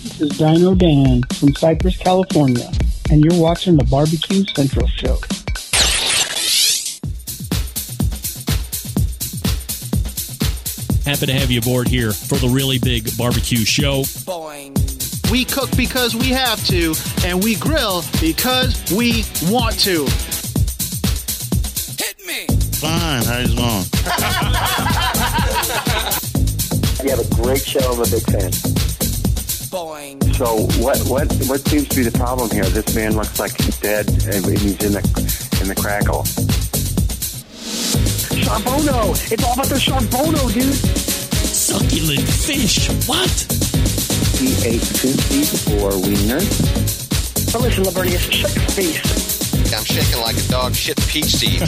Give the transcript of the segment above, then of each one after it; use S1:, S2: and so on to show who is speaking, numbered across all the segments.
S1: This is Dino Dan from Cypress, California, and you're watching the Barbecue Central Show.
S2: Happy to have you aboard here for the really big barbecue show.
S3: We cook because we have to, and we grill because we want to. Hit me.
S4: Fine, how you going?
S5: You have a great show. I'm a big fan. So what what what seems to be the problem here? This man looks like he's dead and he's in the in the crackle.
S1: Sean Bono! It's all about the Sean Bono, dude!
S2: Succulent fish. What?
S5: He ate 54 wieners.
S1: But listen, Lavernius, shut your face.
S6: I'm shaking like a dog shit peach seed.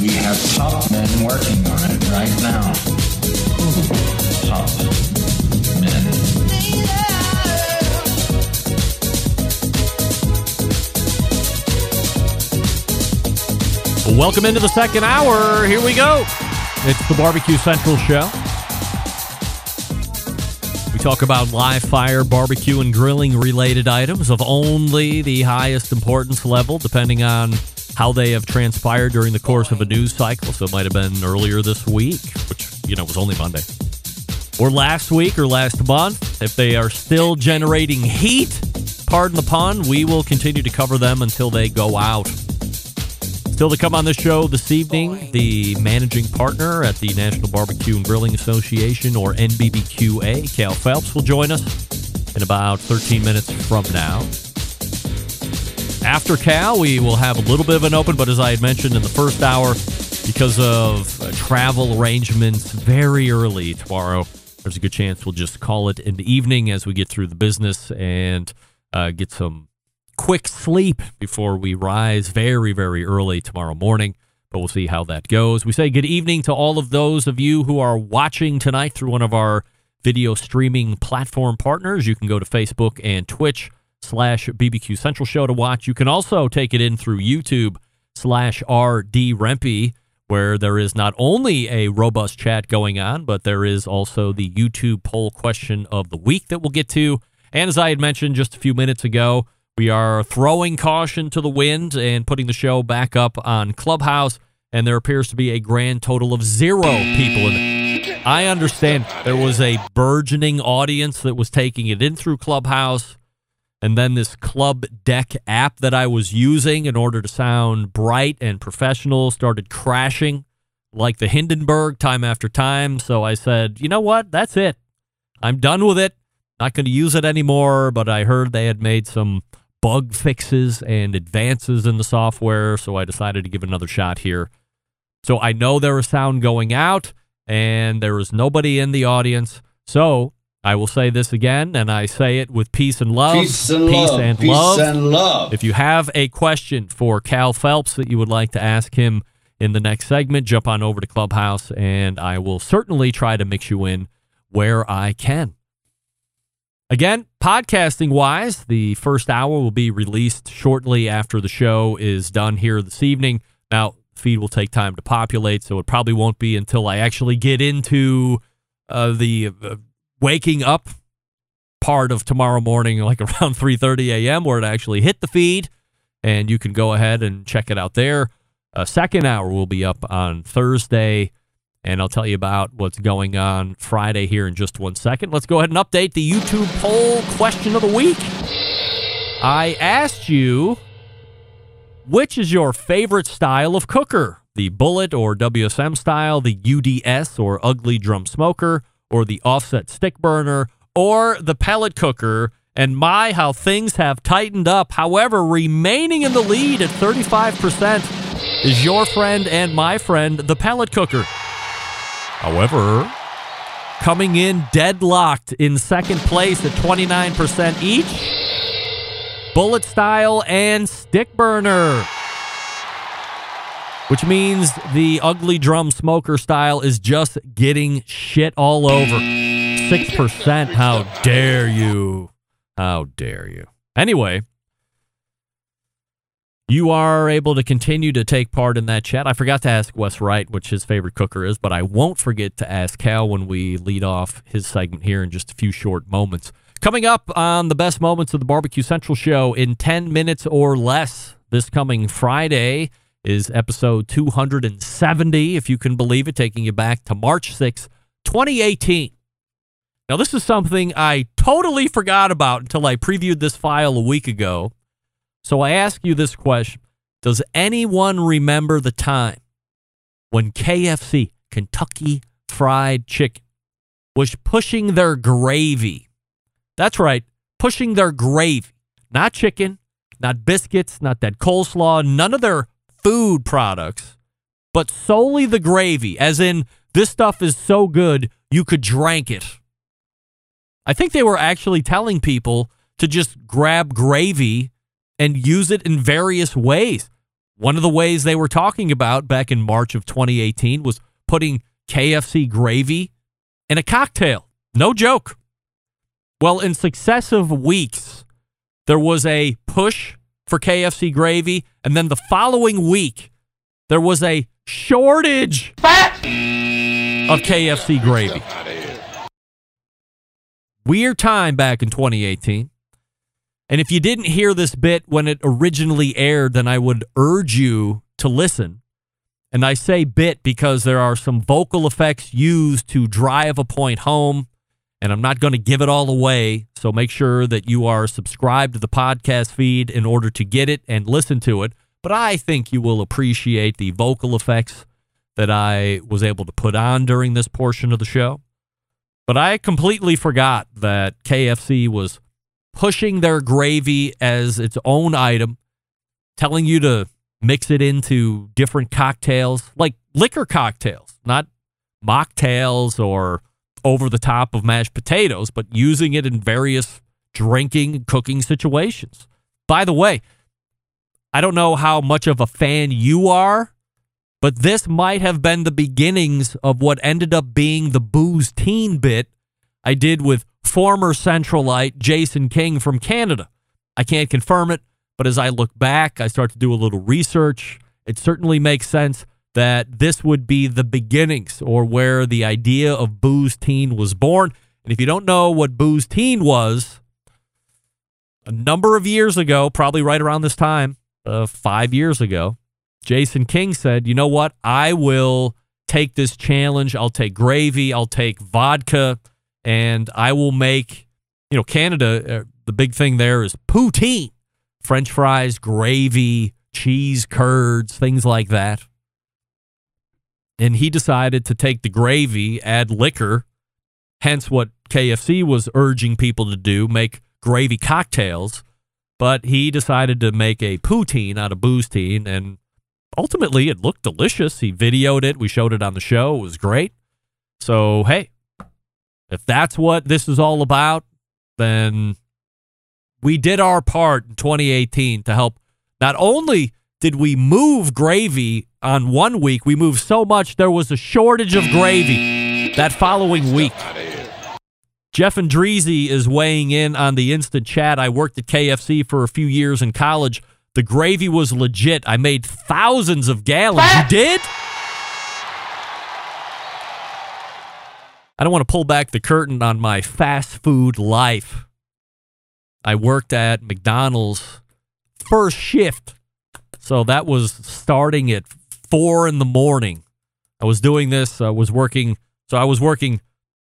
S7: We have top men working on it right now. Top
S8: Welcome into the second hour. Here we go. It's the Barbecue Central Show. We talk about live fire, barbecue, and grilling related items of only the highest importance level, depending on how they have transpired during the course of a news cycle. So it might have been earlier this week, which, you know, was only Monday, or last week or last month. If they are still generating heat, pardon the pun, we will continue to cover them until they go out. Still to come on the show this evening, the managing partner at the National Barbecue and Grilling Association, or NBBQA, Kell Phelps, will join us in about 13 minutes from now. After Kell, we will have a little bit of an open, but as I had mentioned in the first hour, because of uh, travel arrangements very early tomorrow, there's a good chance we'll just call it in the evening as we get through the business and uh, get some quick sleep before we rise very, very early tomorrow morning. But we'll see how that goes. We say good evening to all of those of you who are watching tonight through one of our video streaming platform partners. You can go to Facebook and Twitch slash BBQ Central Show to watch. You can also take it in through YouTube slash RD Rempy, where there is not only a robust chat going on, but there is also the YouTube poll question of the week that we'll get to. And as I had mentioned just a few minutes ago, we are throwing caution to the wind and putting the show back up on Clubhouse, and there appears to be a grand total of zero people in it. I understand there was a burgeoning audience that was taking it in through Clubhouse, and then this Club Deck app that I was using in order to sound bright and professional started crashing like the Hindenburg time after time. So I said, you know what? That's it. I'm done with it. Not going to use it anymore, but I heard they had made some bug fixes and advances in the software, so I decided to give another shot here. So I know there is sound going out and there is nobody in the audience. So I will say this again, and I say it with peace and love.
S7: Peace and love.
S8: and
S7: Peace
S8: love.
S7: and love.
S8: If you have a question for Kell Phelps that you would like to ask him in the next segment, jump on over to Clubhouse and I will certainly try to mix you in where I can. Again, podcasting wise, the first hour will be released shortly after the show is done here this evening. Now, feed will take time to populate, so it probably won't be until I actually get into uh, the uh, waking up part of tomorrow morning, like around 3:30 a.m., where it actually hit the feed, and you can go ahead and check it out there. A second hour will be up on Thursday, and I'll tell you about what's going on Friday here in just one second. Let's go ahead and update the YouTube poll question of the week. I asked you which is your favorite style of cooker? The bullet or WSM style, the UDS or ugly drum smoker, or the offset stick burner, or the pellet cooker? And my, how things have tightened up. However, remaining in the lead at 35% is your friend and my friend, the pellet cooker. However, coming in deadlocked in second place at 29% each, bullet style and stick burner. Which means the ugly drum smoker style is just getting shit all over. 6%. How dare you? How dare you? Anyway, you are able to continue to take part in that chat. I forgot to ask Wes Wright which his favorite cooker is, but I won't forget to ask Kell when we lead off his segment here in just a few short moments. Coming up on the best moments of the Barbecue Central show in 10 minutes or less this coming Friday is episode 270, if you can believe it, taking you back to March 6, 2018. Now, this is something I totally forgot about until I previewed this file a week ago. So I ask you this question Does anyone remember the time when KFC, Kentucky Fried Chicken, was pushing their gravy? That's right, pushing their gravy, not chicken, not biscuits, not that coleslaw, none of their food products, but solely the gravy, as in this stuff is so good you could drink it. I think they were actually telling people to just grab gravy and use it in various ways. One of the ways they were talking about back in March of 2018 was putting KFC gravy in a cocktail. No joke. Well, in successive weeks, there was a push for KFC gravy, and then the following week, there was a shortage of KFC gravy. Weird time back in 2018. And if you didn't hear this bit when it originally aired, then I would urge you to listen. And I say bit because there are some vocal effects used to drive a point home, and I'm not going to give it all away. So make sure that you are subscribed to the podcast feed in order to get it and listen to it. But I think you will appreciate the vocal effects that I was able to put on during this portion of the show. But I completely forgot that KFC was pushing their gravy as its own item, telling you to mix it into different cocktails, like liquor cocktails, not mocktails or over the top of mashed potatoes, but using it in various drinking cooking situations. By the way, I don't know how much of a fan you are, but this might have been the beginnings of what ended up being the booze teen bit I did with former Centralite Jason King from Canada. I can't confirm it, but as I look back, I start to do a little research. It certainly makes sense that this would be the beginnings or where the idea of booze teen was born. And if you don't know what booze teen was, a number of years ago, probably right around this time, uh, five years ago, Jason King said, you know what? I will take this challenge. I'll take gravy, I'll take vodka, and I will make, you know, Canada, uh, the big thing there is poutine, French fries, gravy, cheese curds, things like that. And he decided to take the gravy, add liquor, hence what KFC was urging people to do make gravy cocktails. But he decided to make a poutine out of booze teen, and ultimately it looked delicious. He videoed it, we showed it on the show, it was great. So, hey, if that's what this is all about, then we did our part in 2018 to help. Not only did we move gravy on one week, we moved so much there was a shortage of gravy that following week. Jeff Andreezy is weighing in on the instant chat. I worked at KFC for a few years in college. The gravy was legit. I made thousands of gallons. You did? I don't want to pull back the curtain on my fast food life. I worked at McDonald's first shift. So that was starting at four in the morning. I was doing this, I was working, so I was working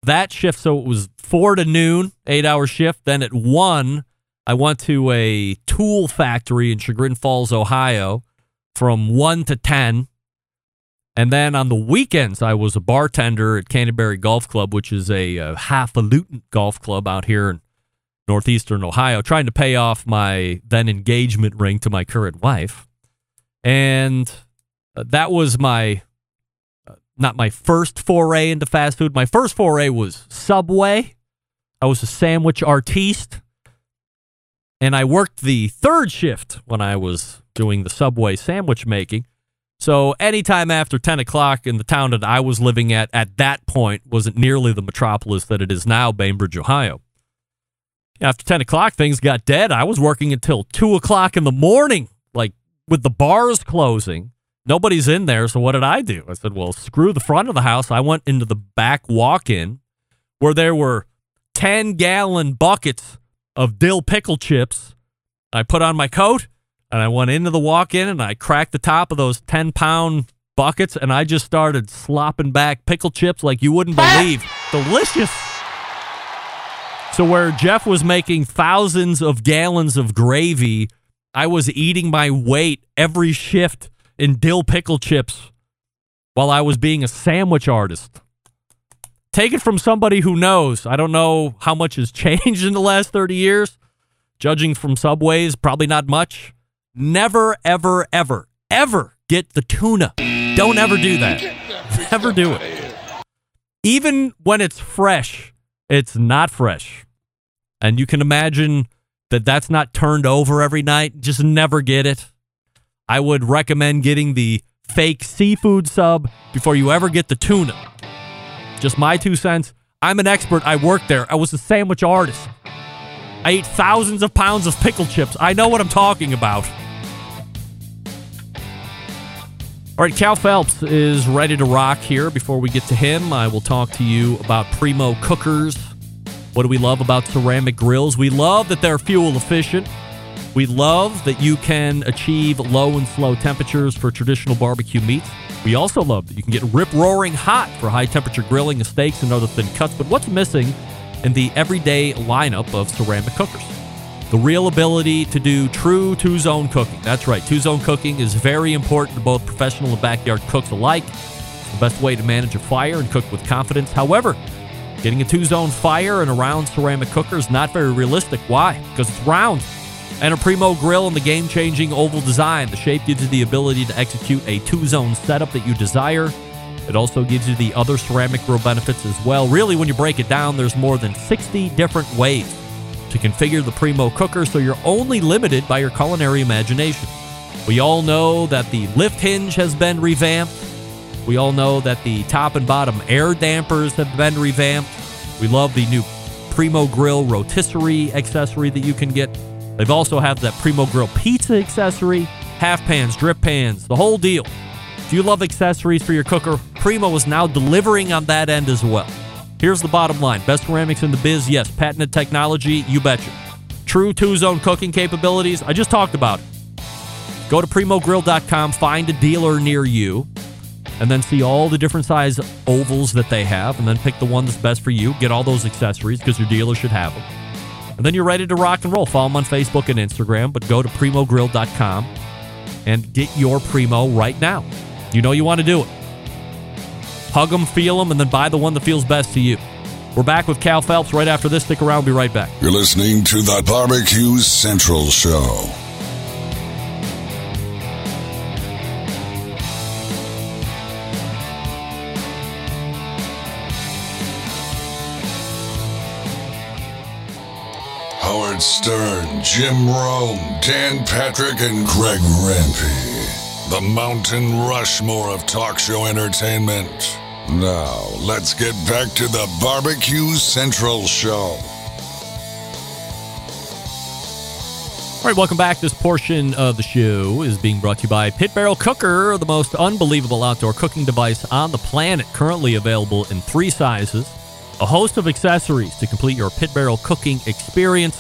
S8: that shift. So it was four to noon, eight hour shift. Then at one, I went to a tool factory in Chagrin Falls, Ohio from one to 10. And then on the weekends, I was a bartender at Canterbury Golf Club, which is a, a highfalutin golf club out here in northeastern Ohio, trying to pay off my then engagement ring to my current wife. And uh, that was my, uh, not my first foray into fast food. My first foray was Subway. I was a sandwich artiste. And I worked the third shift when I was doing the Subway sandwich making. So anytime after 10 o'clock in the town that I was living at at that point wasn't nearly the metropolis that it is now, Bainbridge, Ohio. After 10 o'clock, things got dead. I was working until 2 o'clock in the morning, like with the bars closing. Nobody's in there. So what did I do? I said, well, screw the front of the house. I went into the back walk in where there were 10 gallon buckets of dill pickle chips. I put on my coat and I went into the walk in and I cracked the top of those 10 pound buckets and I just started slopping back pickle chips like you wouldn't believe. Delicious. So, where Jeff was making thousands of gallons of gravy, I was eating my weight every shift in dill pickle chips while I was being a sandwich artist. Take it from somebody who knows. I don't know how much has changed in the last 30 years. Judging from Subways, probably not much. Never, ever, ever, ever get the tuna. Don't ever do that. Never do it. Even when it's fresh, it's not fresh. And you can imagine that that's not turned over every night. Just never get it. I would recommend getting the fake seafood sub before you ever get the tuna. Just my two cents. I'm an expert. I worked there. I was a sandwich artist. I ate thousands of pounds of pickle chips. I know what I'm talking about. All right, Kell Phelps is ready to rock here. Before we get to him, I will talk to you about Primo Cookers. What do we love about ceramic grills? We love that they're fuel efficient. We love that you can achieve low and slow temperatures for traditional barbecue meats. We also love that you can get rip roaring hot for high temperature grilling of steaks and other thin cuts. But what's missing in the everyday lineup of ceramic cookers? The real ability to do true two zone cooking. That's right, two zone cooking is very important to both professional and backyard cooks alike. It's the best way to manage a fire and cook with confidence. However, getting a two zone fire in a round ceramic cooker is not very realistic. Why? Because it's round. And a Primo grill and the game changing oval design. The shape gives you the ability to execute a two zone setup that you desire. It also gives you the other ceramic grill benefits as well. Really, when you break it down, there's more than 60 different ways to configure the Primo cooker, so you're only limited by your culinary imagination. We all know that the lift hinge has been revamped. We all know that the top and bottom air dampers have been revamped. We love the new Primo Grill rotisserie accessory that you can get. They've also have that Primo Grill pizza accessory, half pans, drip pans, the whole deal. If you love accessories for your cooker, Primo is now delivering on that end as well. Here's the bottom line best ceramics in the biz, yes. Patented technology, you betcha. True two zone cooking capabilities, I just talked about it. Go to primogrill.com, find a dealer near you, and then see all the different size ovals that they have, and then pick the one that's best for you. Get all those accessories because your dealer should have them. And then you're ready to rock and roll. Follow them on Facebook and Instagram, but go to primogrill.com and get your Primo right now. You know you want to do it. Hug them, feel them, and then buy the one that feels best to you. We're back with Kell Phelps right after this. Stick around. We'll be right back.
S9: You're listening to the Barbecue Central Show. Howard Stern, Jim Rome, Dan Patrick, and Greg Rempe. The Mountain Rushmore of talk show entertainment. Now, let's get back to the Barbecue Central Show.
S8: All right, welcome back. This portion of the show is being brought to you by Pit Barrel Cooker, the most unbelievable outdoor cooking device on the planet, currently available in three sizes. A host of accessories to complete your pit barrel cooking experience.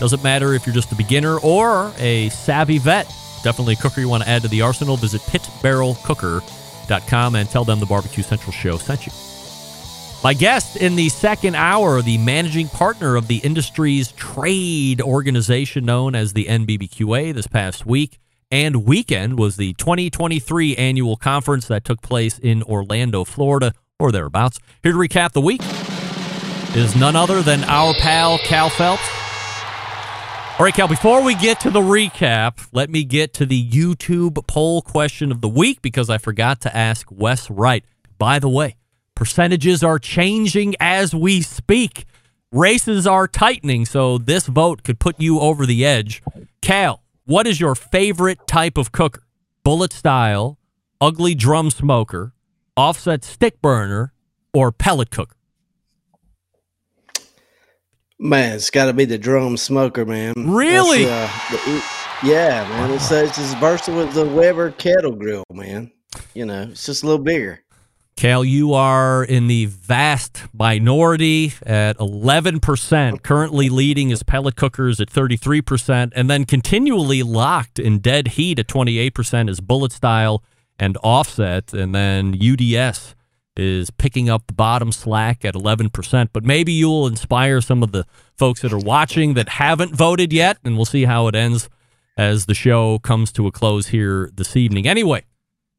S8: Doesn't matter if you're just a beginner or a savvy vet. Definitely a cooker you want to add to the arsenal. Visit pitbarrelcooker.com and tell them the Barbecue Central show sent you. My guest in the second hour, the managing partner of the industry's trade organization known as the NBBQA this past week and weekend was the 2023 annual conference that took place in Orlando, Florida, or thereabouts. Here to recap the week is none other than our pal Kell Phelps. All right, Kell, before we get to the recap, let me get to the YouTube poll question of the week because I forgot to ask Wes Wright. By the way, percentages are changing as we speak. Races are tightening, so this vote could put you over the edge. Kell, what is your favorite type of cooker? Bullet style, ugly drum smoker, offset stick burner, or pellet cooker?
S10: Man, it's got to be the drum smoker, man.
S8: Really?
S10: Uh, the, yeah, man. It's, uh, it's as versatile as the Weber kettle grill, man. You know, it's just a little bigger.
S8: Kell, you are in the vast minority at 11%, currently leading as pellet cookers at 33%, and then continually locked in dead heat at 28% is bullet style and offset. And then UDS is picking up the bottom slack at 11%. But maybe you'll inspire some of the folks that are watching that haven't voted yet, and we'll see how it ends as the show comes to a close here this evening. Anyway,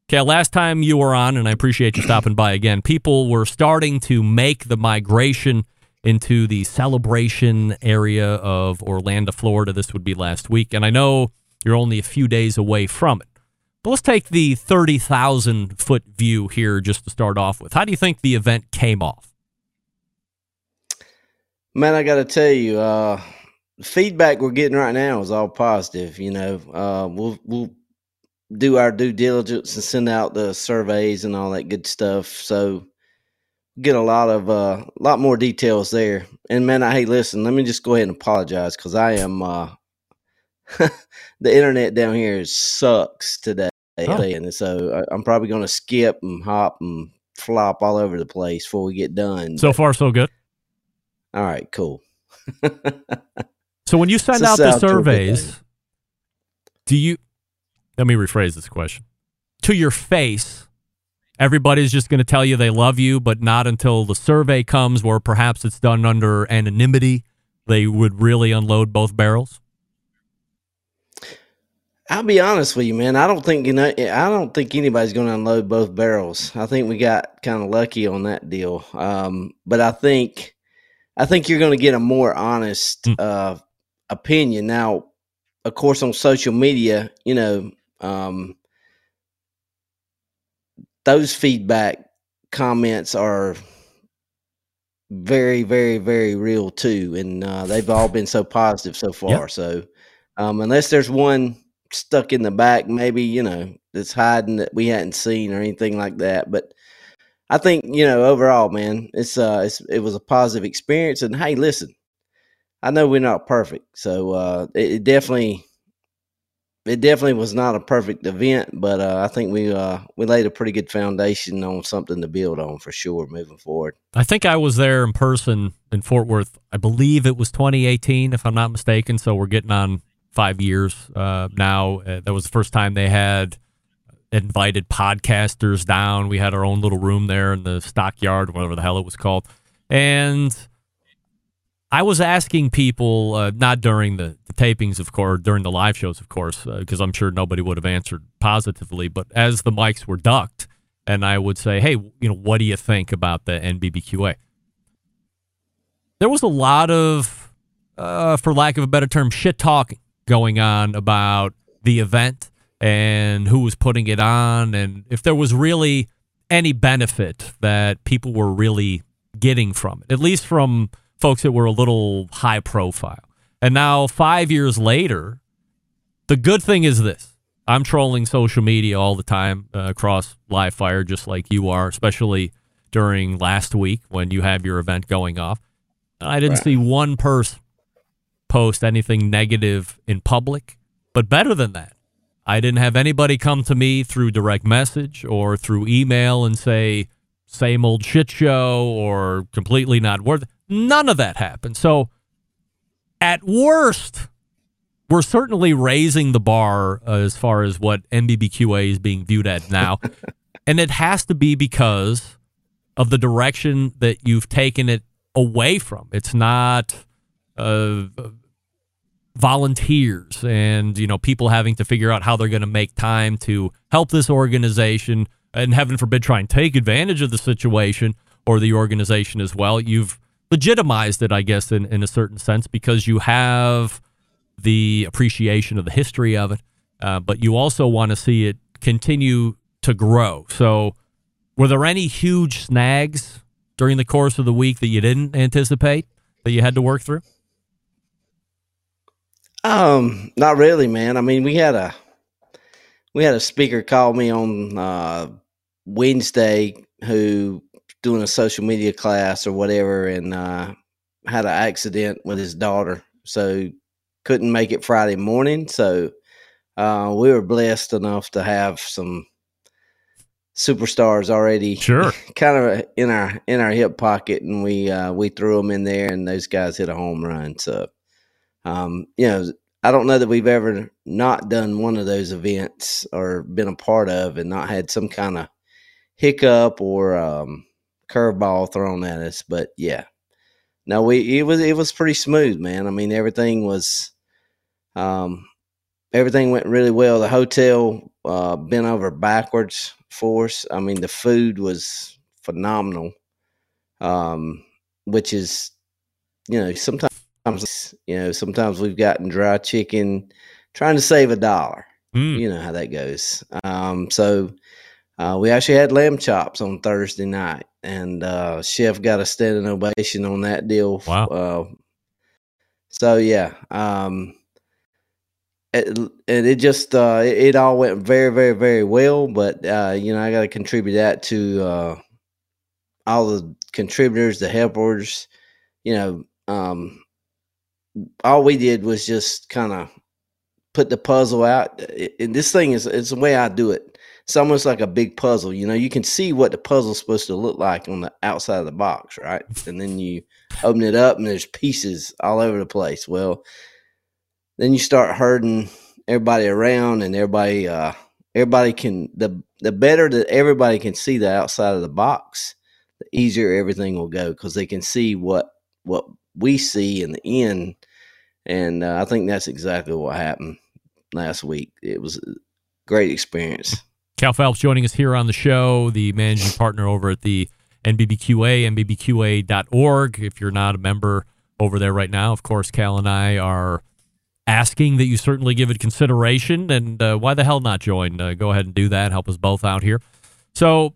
S8: Okay, last time you were on, and I appreciate you stopping by again, people were starting to make the migration into the celebration area of Orlando, Florida. This would be last week. And I know you're only a few days away from it. But let's take the 30,000 foot view here just to start off with. How do you think the event came off?
S10: Man, I got to tell you, uh, feedback we're getting right now is all positive. You know, uh, we'll, we'll, do our due diligence and send out the surveys and all that good stuff. So get a lot of a uh, lot more details there. And man, I hey, listen, let me just go ahead and apologize because I am uh the internet down here sucks today, oh. and so uh, I, am probably going to skip and hop and flop all over the place before we get done.
S8: So far, so good.
S10: All right, cool.
S8: so when you send out the surveys, do you let me rephrase this question. To your face, everybody's just going to tell you they love you, but not until the survey comes, where perhaps it's done under anonymity, they would really unload both barrels.
S10: I'll be honest with you, man. I don't think you know. I don't think anybody's going to unload both barrels. I think we got kind of lucky on that deal. Um, but I think, I think you're going to get a more honest mm. uh, opinion now. Of course, on social media, you know, um, those feedback comments are very, very, very real too, and uh, they've all been so positive so far. Yep. So, um, unless there's one stuck in the back, maybe you know that's hiding that we hadn't seen or anything like that, but. I think you know overall, man, it's uh, it's, it was a positive experience. And hey, listen, I know we're not perfect, so uh, it, it definitely it definitely was not a perfect event, but uh, I think we uh, we laid a pretty good foundation on something to build on for sure moving forward.
S8: I think I was there in person in Fort Worth. I believe it was 2018, if I'm not mistaken. So we're getting on five years uh, now. Uh, that was the first time they had invited podcasters down. We had our own little room there in the stockyard, whatever the hell it was called, and I was asking people, uh, not during the, the, tapings, of course, during the live shows, of course, because uh, I'm sure nobody would have answered positively, but as the mics were ducked, and I would say, hey, you know, what do you think about the NBBQA? There was a lot of, uh, for lack of a better term, shit talking going on about the event and who was putting it on, and if there was really any benefit that people were really getting from it, at least from folks that were a little high profile. And now, five years later, the good thing is this I'm trolling social media all the time uh, across Live Fire, just like you are, especially during last week when you have your event going off. I didn't right. see one person post anything negative in public, but better than that, I didn't have anybody come to me through direct message or through email and say, same old shit show or completely not worth it. None of that happened. So, at worst, we're certainly raising the bar uh, as far as what NBBQA is being viewed at now. and it has to be because of the direction that you've taken it away from. It's not uh, volunteers and you know people having to figure out how they're going to make time to help this organization and heaven forbid try and take advantage of the situation or the organization as well. You've legitimized it, I guess, in, in a certain sense, because you have the appreciation of the history of it, uh, but you also want to see it continue to grow. So, were there any huge snags during the course of the week that you didn't anticipate that you had to work through?
S10: Um, not really, man. I mean, we had a we had a speaker call me on uh, Wednesday who doing a social media class or whatever and uh, had an accident with his daughter. So couldn't make it Friday morning. So uh, we were blessed enough to have some superstars already
S8: Sure.
S10: kind of in our in our hip pocket and we uh we threw them in there and those guys hit a home run so um you know i don't know that we've ever not done one of those events or been a part of and not had some kind of hiccup or um curveball thrown at us but yeah. No we it was it was pretty smooth man. I mean everything was um everything went really well. The hotel uh bent over backwards for us. I mean the food was phenomenal um which is you know sometimes you know sometimes we've gotten dry chicken trying to save a dollar
S8: Mm.
S10: you know how that goes um so uh, we actually had lamb chops on Thursday night, and uh, chef got a standing ovation on that deal.
S8: Wow!
S10: Uh, so yeah, um, it, and it just uh, it, it all went very, very, very well. But uh, you know, I got to contribute that to uh, all the contributors, the helpers. You know, um, all we did was just kind of put the puzzle out. And this thing is it's the way I do it. It's almost like a big puzzle. You know, you can see what the puzzle's supposed to look like on the outside of the box, right? And then you open it up and there's pieces all over the place. Well, then you start herding everybody around and everybody uh everybody can the the better that everybody can see the outside of the box, the easier everything will go because they can see what what we see in the end. And uh, I think that's exactly what happened last week. It was a great experience.
S8: Kell Phelps joining us here on the show, the managing partner over at the NBBQA, NBBQA.org. If you're not a member over there right now, of course, Kell and I are asking that you certainly give it consideration. And uh, why the hell not join? Uh, go ahead and do that. Help us both out here. So,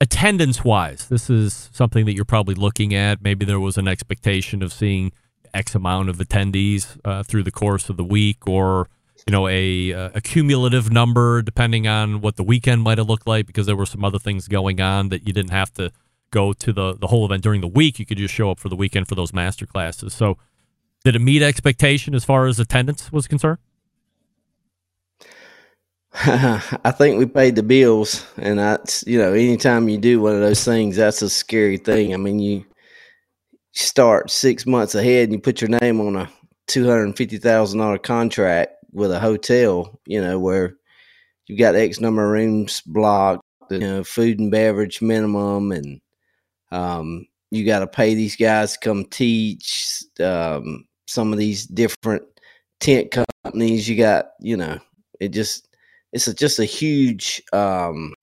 S8: attendance wise, this is something that you're probably looking at. Maybe there was an expectation of seeing X amount of attendees uh, through the course of the week or you know a, uh, a cumulative number depending on what the weekend might have looked like because there were some other things going on that you didn't have to go to the, the whole event during the week. You could just show up for the weekend for those master classes. So did it meet expectation as far as attendance was concerned?
S10: I think we paid the bills, and that's you know, anytime you do one of those things, that's a scary thing. I mean, you start six months ahead and you put your name on a two hundred and fifty thousand dollar contract with a hotel, you know, where you've got X number of rooms blocked, you know, food and beverage minimum, and um, you got to pay these guys to come teach um, some of these different tent companies. You got, you know, it just it's a, just a huge. Um,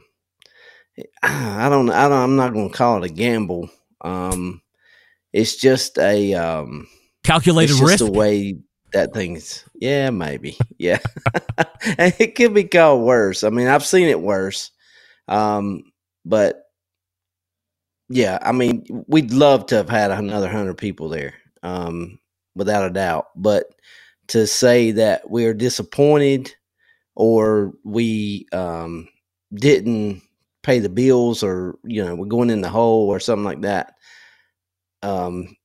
S10: I don't, I don't, I'm not going to call it a gamble. Um, it's just a um,
S8: calculated
S10: it's just
S8: risk.
S10: The way that thing's, yeah, maybe, yeah, and it could be called worse. I mean, I've seen it worse, um, but yeah, I mean, we'd love to have had another hundred people there, um, without a doubt. But to say that we're disappointed or we um, didn't pay the bills or you know we're going in the hole or something like that um,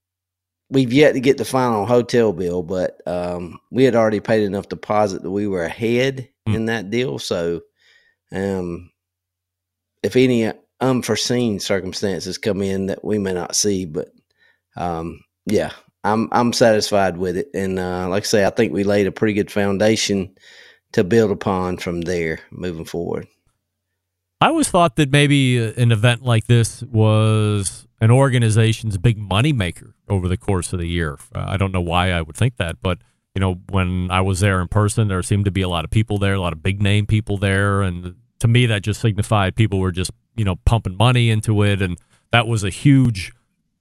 S10: we've yet to get the final hotel bill, but um, we had already paid enough deposit that we were ahead
S8: Mm.
S10: in that deal. So, um, if any unforeseen circumstances come in that we may not see, but um, yeah, I'm I'm satisfied with it, and uh, like I say, I think we laid a pretty good foundation to build upon from there moving forward.
S8: I always thought that maybe uh, an event like this was an organization's big moneymaker over the course of the year. Uh, I don't know why I would think that, but you know, when I was there in person, there seemed to be a lot of people there, a lot of big name people there, and to me, that just signified people were just you know pumping money into it, and that was a huge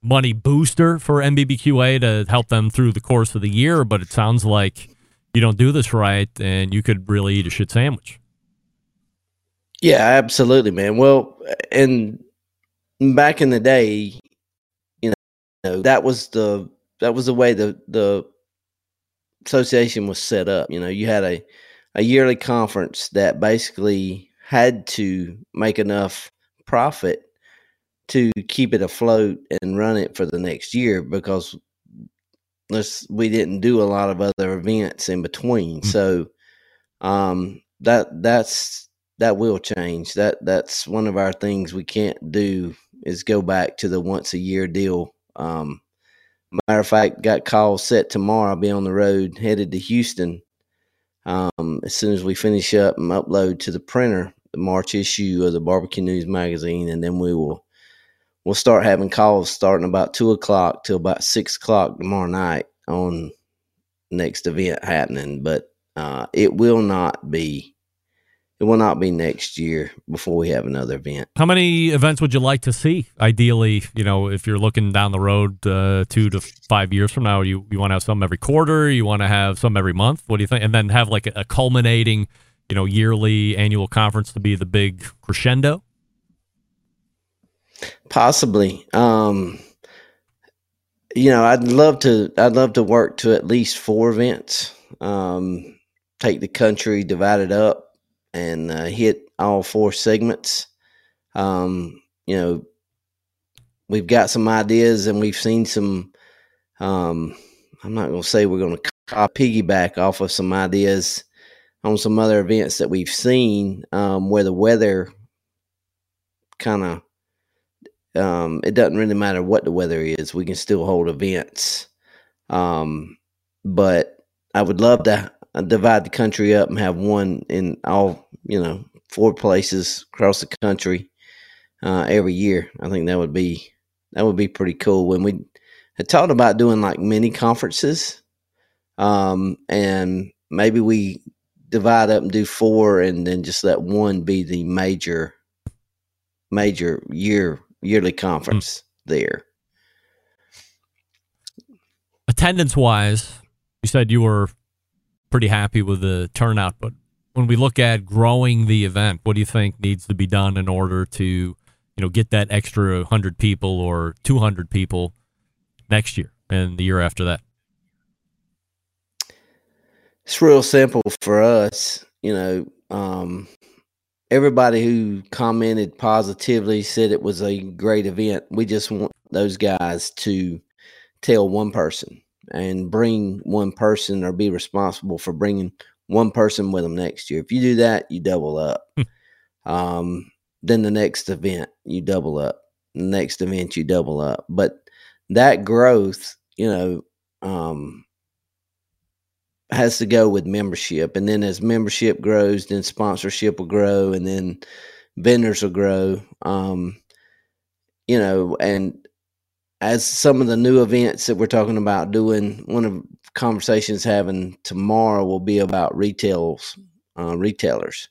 S8: money booster for NBBQA to help them through the course of the year. But it sounds like you don't do this right, and you could really eat a shit sandwich.
S10: Yeah, absolutely, man. Well, and back in the day, you know, that was the that was the way the the association was set up. You know, you had a a yearly conference that basically had to make enough profit to keep it afloat and run it for the next year because let's we didn't do a lot of other events in between. So um that that's that will change. That that's one of our things we can't do is go back to the once a year deal. Um, matter of fact, got calls set tomorrow. I'll be on the road headed to Houston. Um, as soon as we finish up and upload to the printer the March issue of the Barbecue News magazine, and then we will we'll start having calls starting about two o'clock till about six o'clock tomorrow night on next event happening. But uh, it will not be it will not be next year before we have another event.
S8: How many events would you like to see? Ideally, you know, if you're looking down the road uh, two to five years from now, you you want to have some every quarter, you want to have some every month. What do you think? And then have like a, a culminating, you know, yearly annual conference to be the big crescendo.
S10: Possibly. Um, you know, I'd love to. I'd love to work to at least four events. Um, take the country, divide it up, and uh, hit all four segments. Um, you know, we've got some ideas and we've seen some. Um, I'm not going to say we're going to piggyback off of some ideas on some other events that we've seen um, where the weather kind of um, it doesn't really matter what the weather is we can still hold events um, but i would love to divide the country up and have one in all you know four places across the country uh, every year. I think that would be that would be pretty cool. When we had talked about doing like mini conferences, um, and maybe we divide up and do four, and then just let one be the major major year yearly conference mm. there.
S8: Attendance wise, you said you were pretty happy with the turnout. But when we look at growing the event, what do you think needs to be done in order to, you know, get that extra hundred people or two hundred people next year and the year after that?
S10: It's real simple for us. You know, um, everybody who commented positively said it was a great event. We just want those guys to tell one person and bring one person or be responsible for bringing one person with them next year. If you do that, you double up. Hmm. um, then the next event, you double up. The next event, you double up. But that growth, you know, um, has to go with membership. And then as membership grows, then sponsorship will grow, and then vendors will grow. Um, you know, and as some of the new events that we're talking about doing, one of conversations having tomorrow will be about retails, uh, retailers.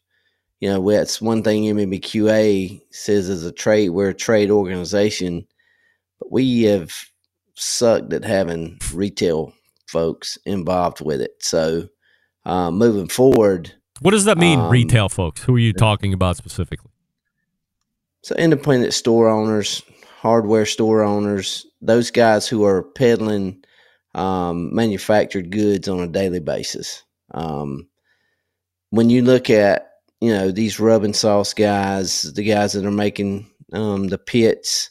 S10: You know, that's one thing NBBQA says as a trade, we're a trade organization, but we have sucked at having retail folks involved with it. So, uh, moving forward,
S8: what does that mean, um, retail folks? Who are you talking about specifically?
S10: So, independent store owners, hardware store owners, those guys who are peddling um, manufactured goods on a daily basis. Um, when you look at you know these rub and sauce guys, the guys that are making um, the pits,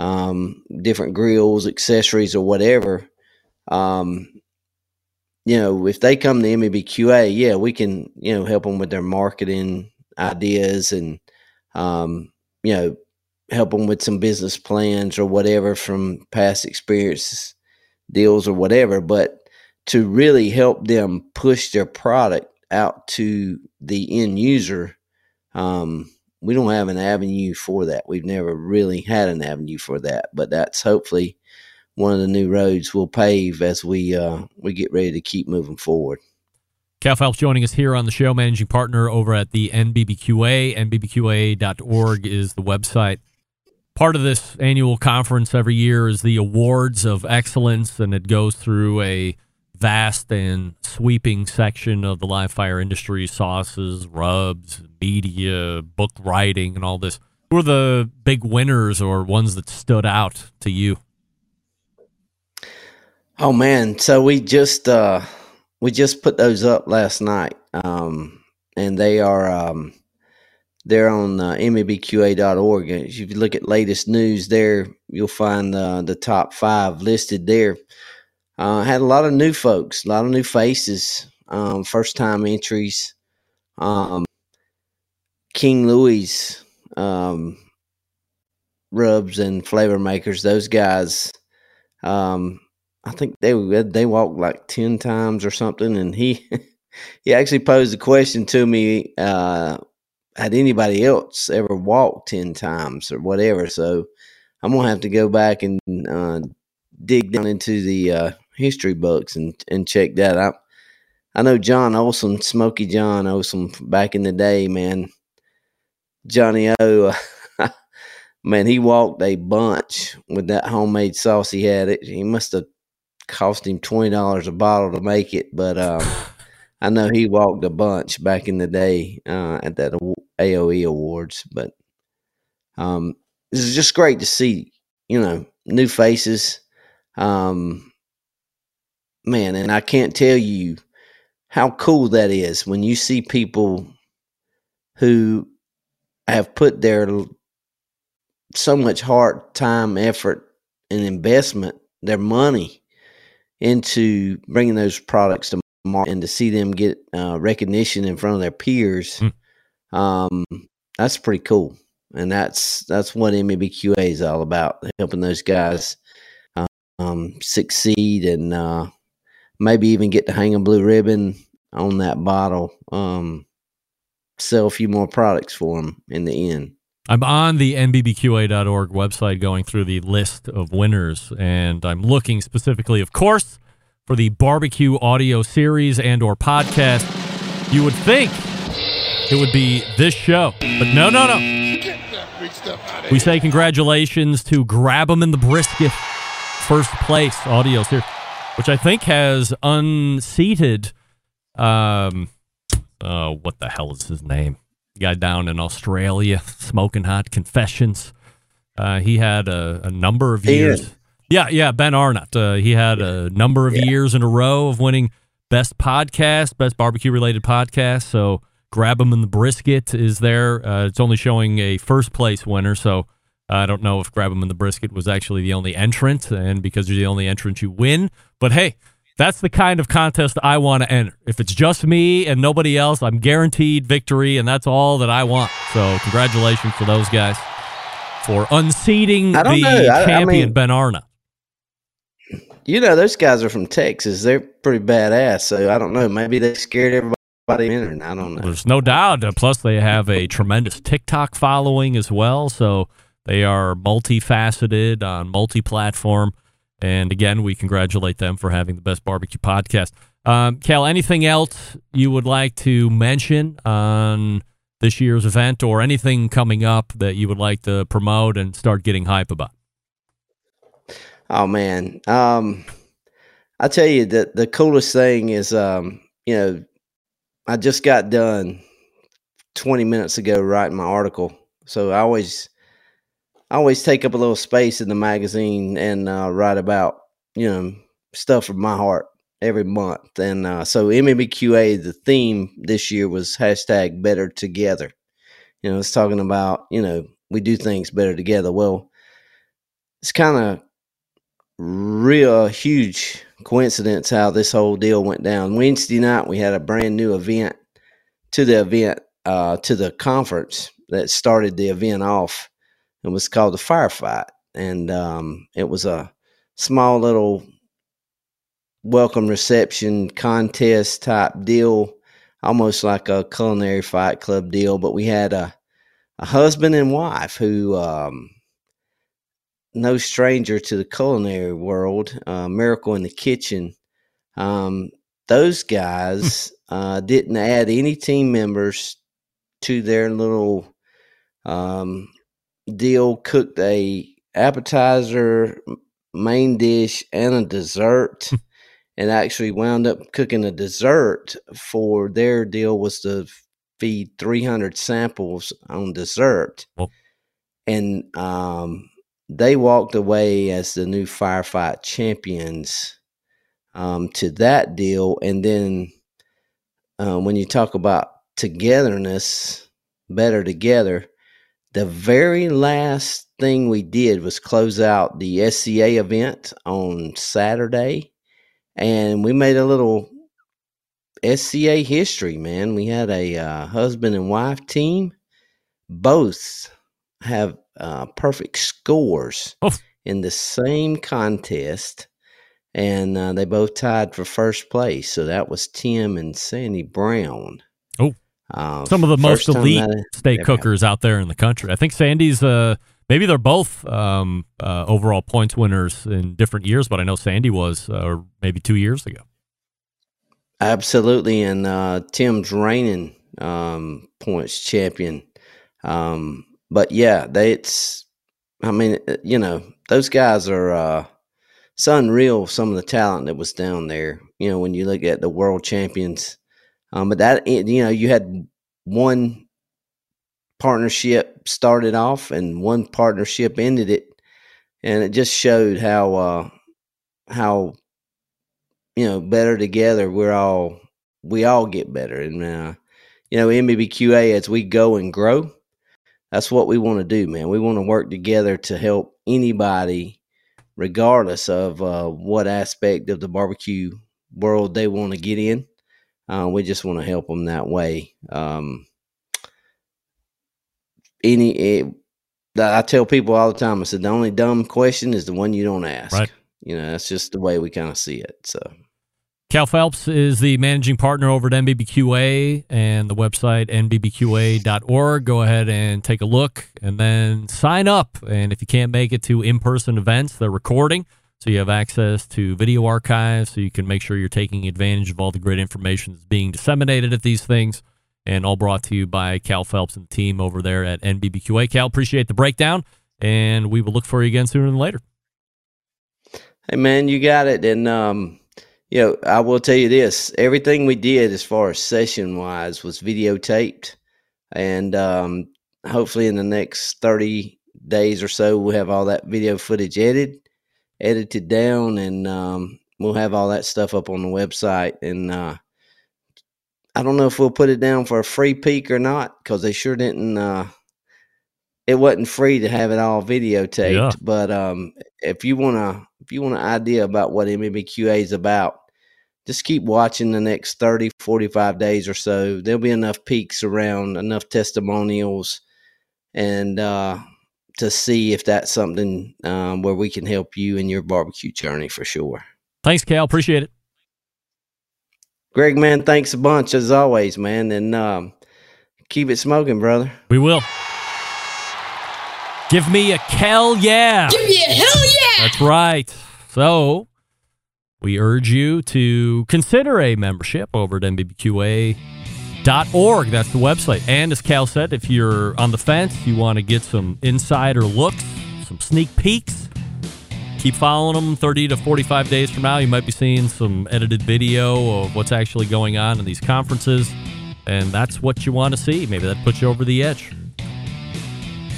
S10: um, different grills, accessories, or whatever, um, you know, if they come to NBBQA, yeah, we can you know help them with their marketing ideas and um, you know help them with some business plans or whatever from past experiences, deals or whatever, but to really help them push their product out to the end user, um, we don't have an avenue for that. We've never really had an avenue for that, but that's hopefully one of the new roads we'll pave as we uh, we get ready to keep moving forward.
S8: Kell Phelps joining us here on the show, managing partner over at the NBBQA. NBBQA.org is the website part of this annual conference every year is the awards of excellence, and it goes through a vast and sweeping section of the live fire industry sauces, rubs, media, book writing, and all this. Who are the big winners or ones that stood out to you?
S10: Oh man, so we just uh we just put those up last night. Um and they are um they're on uh, NBBQA.org. If you look at latest news there, you'll find uh, the top five listed there. Uh, had a lot of new folks, a lot of new faces, um, first time entries. Um, King Louis um, rubs and flavor makers. Those guys, um, I think they they walked like ten times or something, and he he actually posed a question to me. Uh, had anybody else ever walked ten times or whatever? So I'm gonna have to go back and uh, dig down into the uh, history books and and check that out. I know John Olson, Smoky John Olson, back in the day, man. Johnny O, man, he walked a bunch with that homemade sauce he had. It he must have cost him twenty dollars a bottle to make it, but um, I know he walked a bunch back in the day uh, at that AOE awards. But um, this is just great to see, you know, new faces. Um, man, and I can't tell you how cool that is when you see people who have put their so much heart, time, effort, and investment, their money into bringing those products to and to see them get uh, recognition in front of their peers. Mm. Um, that's pretty cool. And that's that's what NBBQA is all about, helping those guys um, succeed and uh, maybe even get to hang a blue ribbon on that bottle. Um, sell a few more products for them in the end.
S8: I'm on the nbbqa.org website going through the list of winners, and I'm looking specifically, of course, for the barbecue audio series and or podcast. You would think it would be this show, but no, no, no. We say congratulations to Grab 'em in the Brisket, first place audio series, which I think has unseated. Um, oh, what the hell is his name? The guy down in Australia, smoking hot confessions. Uh, he had a, a number of years. Ian. Yeah, yeah, Ben Arnott. Uh, he had a number of yeah. years in a row of winning best podcast, best barbecue related podcast. So grab him in the brisket is there. Uh, it's only showing a first place winner. So I don't know if grab him in the brisket was actually the only entrant, and because you're the only entrant, you win. But hey, that's the kind of contest I want to enter. If it's just me and nobody else, I'm guaranteed victory, and that's all that I want. So, congratulations to those guys for unseating the I, champion, I mean, Ben Arnott.
S10: You know, those guys are from Texas. They're pretty badass. So, I don't know. Maybe they scared everybody in, I don't know.
S8: There's no doubt. Plus, they have a tremendous TikTok following as well. So, they are multifaceted on multi platform. And again, we congratulate them for having the best barbecue podcast. Um, Kell, anything else you would like to mention on this year's event or anything coming up that you would like to promote and start getting hype about?
S10: Oh man. Um, I tell you that the coolest thing is, um, you know, I just got done 20 minutes ago writing my article. So I always I always take up a little space in the magazine and uh, write about you know stuff from my heart every month. And uh, so NBBQA, the theme this year was hashtag Better Together. You know, it's talking about you know we do things better together. Well, it's kind of real huge coincidence how this whole deal went down. Wednesday night we had a brand new event to the event uh, to the conference that started the event off it was called the Firefight, and um, it was a small little welcome reception contest type deal, almost like a culinary fight club deal. But we had a a husband and wife who um, no stranger to the culinary world, uh, Miracle in the Kitchen. Um, those guys uh, didn't add any team members to their little um, deal cooked a appetizer, main dish, and a dessert. Hmm. and actually wound up cooking a dessert for their deal was to feed 300 samples on dessert. Oh. And um, they walked away as the new firefight champions um, to that deal. And then uh, when you talk about togetherness, better together, the very last thing we did was close out the SCA event on Saturday, and we made a little SCA history, man. We had a uh, husband and wife team both have uh, perfect scores
S8: Oof.
S10: in the same contest, and uh, they both tied for first place. So that was Tim and Sandy Brown.
S8: Oh.
S10: Uh,
S8: Some of the most elite
S10: that-
S8: steak cookers out there in the country. I think Sandy's uh maybe they're both um uh, overall points winners in different years, but I know Sandy was uh, maybe 2 years ago.
S10: Absolutely, and uh, Tim's reigning um, points champion. Um, but yeah, they it's. I mean, uh, you know, those guys are. Uh, it's unreal some of the talent that was down there. You know, when you look at the world champions, um, but that you know, you had one partnership started off and one partnership ended it, and it just showed how uh, how you know better together we're all we all get better and uh, you know nbbqa as we go and grow that's what we want to do man. We want to work together to help anybody regardless of uh, what aspect of the barbecue world they want to get in. Uh, we just want to help them that way. Um, any it, i tell people all the time i said the only dumb question is the one you don't ask.
S8: Right.
S10: you know that's just the way we kind of see it so
S8: Kell Phelps is the managing partner over at NBBQA and the website nbbqa.org. Go ahead and take a look and then sign up. And if you can't make it to in person events, they're recording. So you have access to video archives so you can make sure you're taking advantage of all the great information that's being disseminated at these things. And all brought to you by Kell Phelps and the team over there at NBBQA. Kell, appreciate the breakdown. And we will look for you again sooner than later.
S10: Hey man, you got it. And um, you know, I will tell you this: everything we did as far as session wise was videotaped, and um, hopefully in the next thirty days or so, we'll have all that video footage edited, edited down, and um, we'll have all that stuff up on the website. And uh, I don't know if we'll put it down for a free peek or not, because they sure didn't. Uh, it wasn't free to have it all videotaped,
S8: Yeah.
S10: but um, if you want to if you want an idea about what NBBQA is about, just keep watching the next 30, 45 days or so. There'll be enough peaks around, enough testimonials, and uh, to see if that's something um, where we can help you in your barbecue journey for sure.
S8: Thanks, Kell. Appreciate it.
S10: Greg, man, thanks a bunch as always, man, and um, keep it smoking, brother.
S8: We will. Give me a Kell yeah.
S11: Give me a hell yeah!
S8: That's right. So we urge you to consider a membership over at NBBQA.org. That's the website. And as Kell said, if you're on the fence, you want to get some insider looks, some sneak peeks, keep following them 30 to 45 days from now. You might be seeing some edited video of what's actually going on in these conferences. And that's what you want to see. Maybe that puts you over the edge.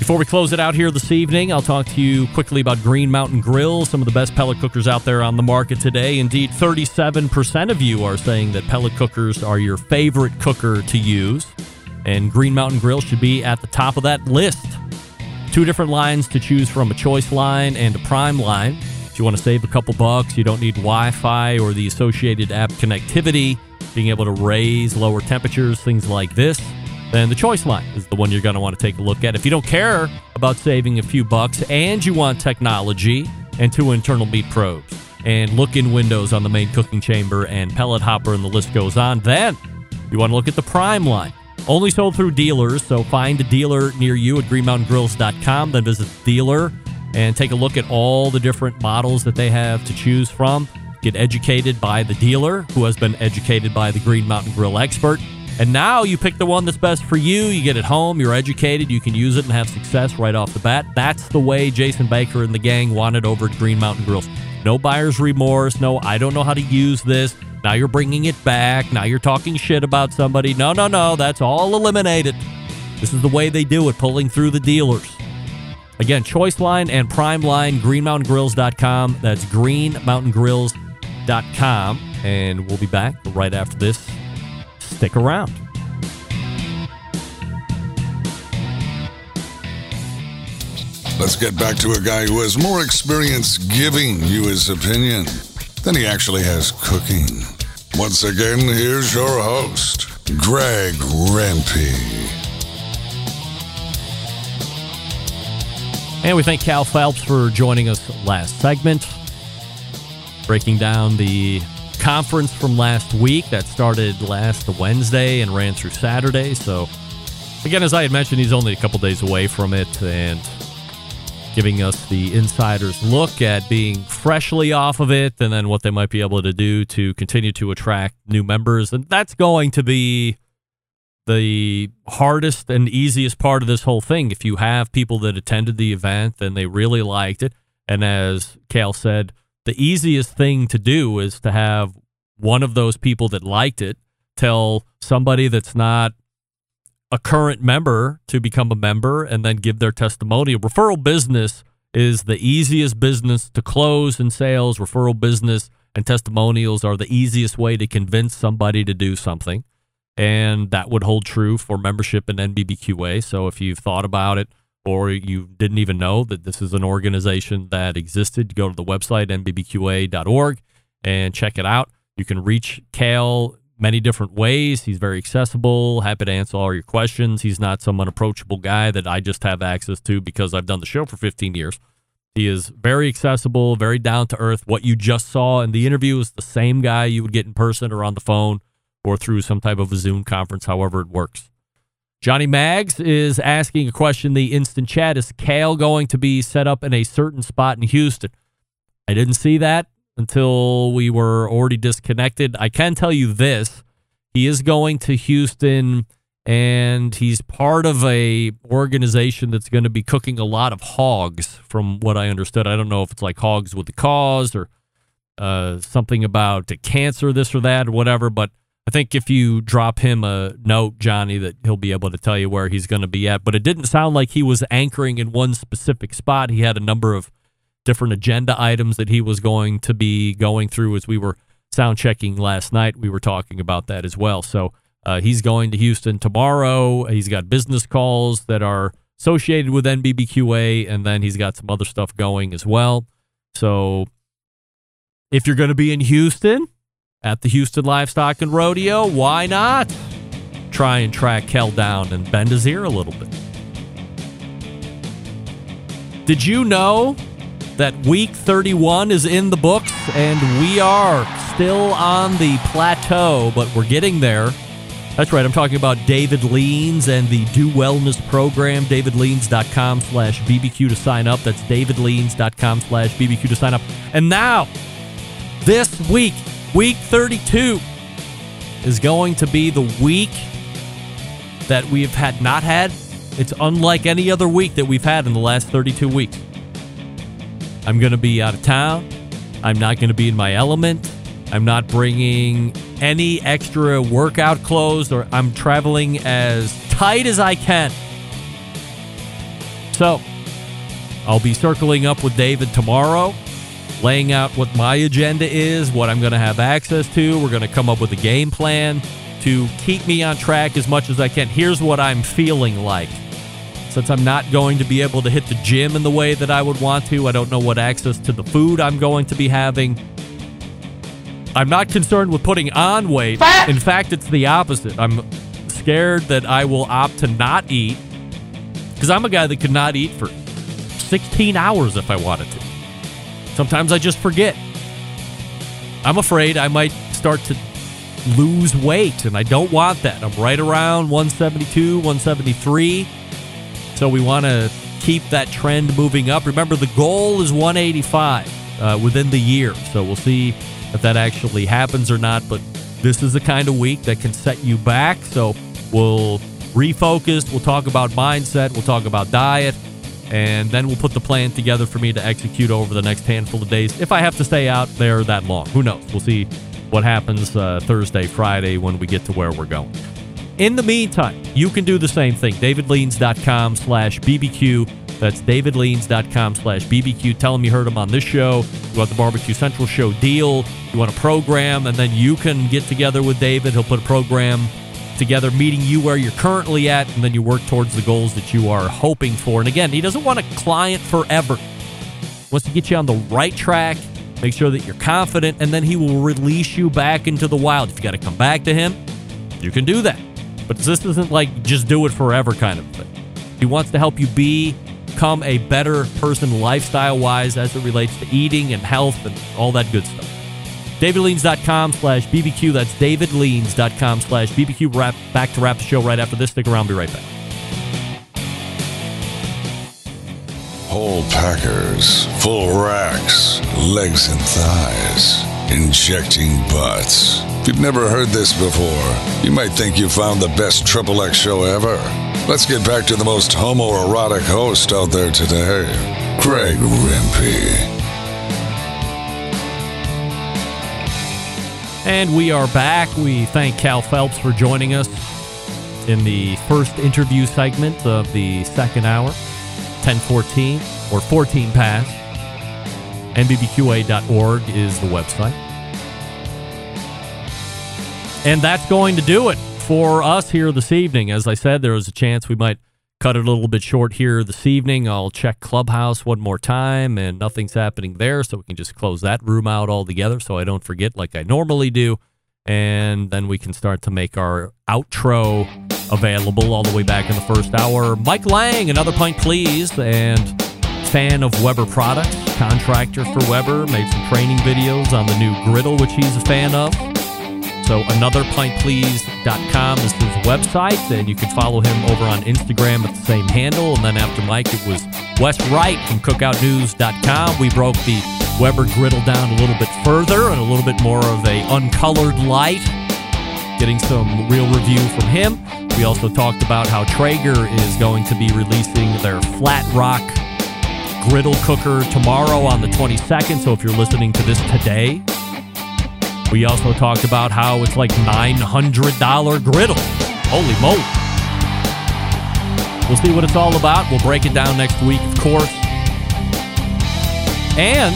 S8: Before we close it out here this evening, I'll talk to you quickly about Green Mountain Grill, some of the best pellet cookers out there on the market today. Indeed, 37% of you are saying that pellet cookers are your favorite cooker to use, and Green Mountain Grill should be at the top of that list. Two different lines to choose from a choice line and a prime line. If you want to save a couple bucks, you don't need Wi Fi or the associated app connectivity, being able to raise lower temperatures, things like this then the choice line is the one you're going to want to take a look at. If you don't care about saving a few bucks and you want technology and two internal meat probes and look in windows on the main cooking chamber and pellet hopper and the list goes on, then you want to look at the prime line. Only sold through dealers, so find a dealer near you at greenmountaingrills.com, then visit the dealer and take a look at all the different models that they have to choose from. Get educated by the dealer who has been educated by the Green Mountain Grill expert. And now you pick the one that's best for you. You get it home, you're educated, you can use it and have success right off the bat. That's the way Jason Baker and the gang wanted over at Green Mountain Grills. No buyer's remorse. No, I don't know how to use this. Now you're bringing it back. Now you're talking shit about somebody. No, no, no. That's all eliminated. This is the way they do it, pulling through the dealers. Again, Choice Line and Prime Line, greenmountaingrills.com. That's greenmountaingrills.com. And we'll be back right after this. Stick around.
S9: Let's get back to a guy who has more experience giving you his opinion than he actually has cooking. Once again, here's your host, Greg Rempe.
S8: And we thank Kell Phelps for joining us last segment, breaking down the conference from last week that started last Wednesday and ran through Saturday. So, again, as I had mentioned, he's only a couple days away from it and giving us the insider's look at being freshly off of it and then what they might be able to do to continue to attract new members. And that's going to be the hardest and easiest part of this whole thing. If you have people that attended the event and they really liked it, and as Kell said, the easiest thing to do is to have one of those people that liked it tell somebody that's not a current member to become a member and then give their testimonial. Referral business is the easiest business to close in sales. Referral business and testimonials are the easiest way to convince somebody to do something. And that would hold true for membership in NBBQA. So if you've thought about it or you didn't even know that this is an organization that existed, go to the website, nbbqa.org, and check it out. You can reach Kell many different ways. He's very accessible, happy to answer all your questions. He's not some unapproachable guy that I just have access to because I've done the show for 15 years. He is very accessible, very down to earth. What you just saw in the interview is the same guy you would get in person or on the phone or through some type of a Zoom conference, however it works. Johnny Mags is asking a question. The instant chat is Kell going to be set up in a certain spot in Houston? I didn't see that until we were already disconnected. I can tell you this: he is going to Houston, and he's part of a organization that's going to be cooking a lot of hogs, from what I understood. I don't know if it's like hogs with the cause or uh, something about cancer, this or that, or whatever, but I think if you drop him a note, Johnny, that he'll be able to tell you where he's going to be at. But it didn't sound like he was anchoring in one specific spot. He had a number of different agenda items that he was going to be going through as we were sound checking last night. We were talking about that as well. So uh, he's going to Houston tomorrow. He's got business calls that are associated with NBBQA, and then he's got some other stuff going as well. So if you're going to be in Houston, at the Houston Livestock and Rodeo. Why not try and track Kell down and bend his ear a little bit? Did you know that week 31 is in the books and we are still on the plateau, but we're getting there? That's right. I'm talking about David Leans and the Do Wellness program. DavidLeans.com slash BBQ to sign up. That's DavidLeans.com slash BBQ to sign up. And now, this week, Week 32 is going to be the week that we've had not had. It's unlike any other week that we've had in the last 32 weeks. I'm going to be out of town. I'm not going to be in my element. I'm not bringing any extra workout clothes or I'm traveling as tight as I can. So, I'll be circling up with David tomorrow laying out what my agenda is, what I'm going to have access to. We're going to come up with a game plan to keep me on track as much as I can. Here's what I'm feeling like. Since I'm not going to be able to hit the gym in the way that I would want to, I don't know what access to the food I'm going to be having. I'm not concerned with putting on weight. In fact, it's the opposite. I'm scared that I will opt to not eat because I'm a guy that could not eat for 16 hours if I wanted to. Sometimes I just forget. I'm afraid I might start to lose weight, and I don't want that. I'm right around 172, 173. So we want to keep that trend moving up. Remember, the goal is 185 uh, within the year. So we'll see if that actually happens or not. But this is the kind of week that can set you back. So we'll refocus. We'll talk about mindset. We'll talk about diet and then we'll put the plan together for me to execute over the next handful of days. If I have to stay out there that long, who knows? We'll see what happens uh, Thursday, Friday when we get to where we're going. In the meantime, you can do the same thing. DavidLeans.com slash BBQ. That's davidleans.com slash BBQ. Tell them you heard them on this show. You want the Barbecue Central show deal. You want a program, and then you can get together with David. He'll put a program together, meeting you where you're currently at, and then you work towards the goals that you are hoping for. And again, he doesn't want a client forever. He wants to get you on the right track, make sure that you're confident, and then he will release you back into the wild. If you got to come back to him, you can do that. But this isn't like just do it forever kind of thing. He wants to help you be become a better person lifestyle wise as it relates to eating and health and all that good stuff. DavidLeans.com slash BBQ. That's DavidLeans.com slash BBQ. Wrap, back to wrap the show right after this. Stick around. Be right back.
S9: Whole packers, full racks, legs and thighs, injecting butts. If you've never heard this before, you might think you found the best Triple X show ever. Let's get back to the most homoerotic host out there today, Greg Rempe.
S8: And we are back. We thank Kell Phelps for joining us in the first interview segment of the second hour, 1014 or 14 past. NBBQA.org is the website. And that's going to do it for us here this evening. As I said, there was a chance we might cut it a little bit short here this evening. I'll check Clubhouse one more time, and nothing's happening there, so we can just close that room out altogether so I don't forget like I normally do. And then we can start to make our outro available all the way back in the first hour. Mike Lang, another pint, please, and fan of Weber products, contractor for Weber, made some training videos on the new griddle, which he's a fan of. So anotherpintplease.com is his website, and you can follow him over on Instagram at the same handle. And then after Mike, it was Wes Wright from cookoutnews.com. We broke the Weber griddle down a little bit further and a little bit more of a uncolored light, getting some real review from him. We also talked about how Traeger is going to be releasing their Flatrock griddle cooker tomorrow on the 22nd. So if you're listening to this today, we also talked about how it's like $900 griddle. Holy moly. We'll see what it's all about. We'll break it down next week, of course. And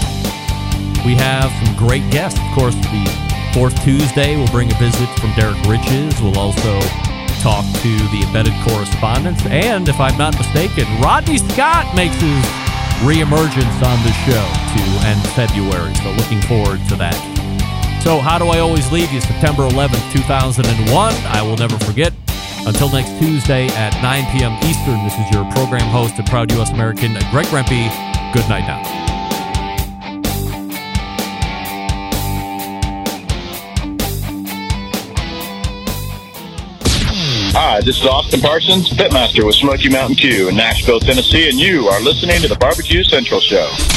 S8: we have some great guests. Of course, the fourth Tuesday, we'll bring a visit from Derek Riches. We'll also talk to the embedded correspondents. And if I'm not mistaken, Rodney Scott makes his reemergence on the show to end February. So looking forward to that. So, how do I always leave you? September 11th, 2001. I will never forget. Until next Tuesday at 9 p.m. Eastern, this is your program host and proud U.S. American, Greg Rempe. Good night now.
S11: Hi, this is Austin Parsons, Pitmaster with Smoky Mountain Q in Nashville, Tennessee, and you are listening to the Barbecue Central Show.